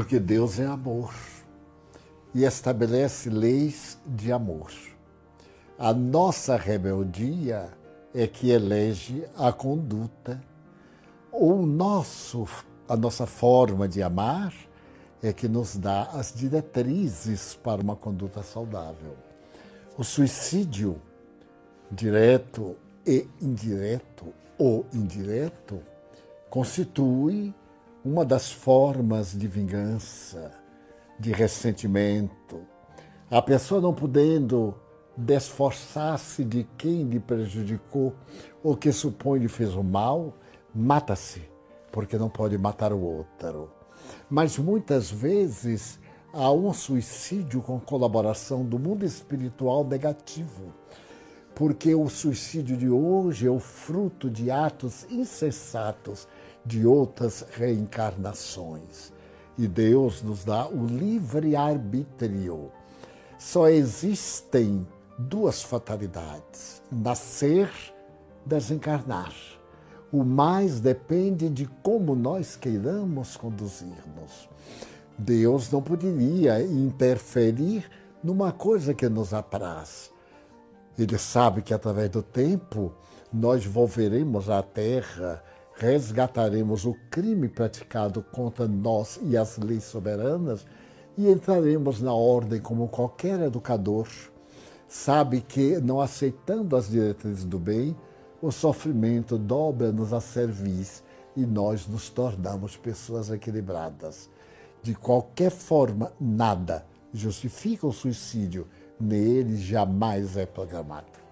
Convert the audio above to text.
Porque Deus é amor e estabelece leis de amor. A nossa rebeldia é que elege a conduta. O nosso, a nossa forma de amar é que nos dá as diretrizes para uma conduta saudável. O suicídio, direto e indireto ou indireto, constitui uma das formas de vingança, de ressentimento. A pessoa não podendo desforçar-se de quem lhe prejudicou ou que supõe lhe fez o mal, mata-se, porque não pode matar o outro. Mas muitas vezes há um suicídio com colaboração do mundo espiritual negativo, porque o suicídio de hoje é o fruto de atos insensatos de outras reencarnações. E Deus nos dá o livre arbítrio. Só existem duas fatalidades: nascer, desencarnar. O mais depende de como nós queiramos conduzir-nos. Deus não poderia interferir numa coisa que nos apraz. Ele sabe que através do tempo nós volveremos à Terra resgataremos o crime praticado contra nós e as leis soberanas e entraremos na ordem como qualquer educador. Sabe que, não aceitando as diretrizes do bem, o sofrimento dobra-nos a cerviz e nós nos tornamos pessoas equilibradas. De qualquer forma, nada justifica o suicídio, nele jamais é programado.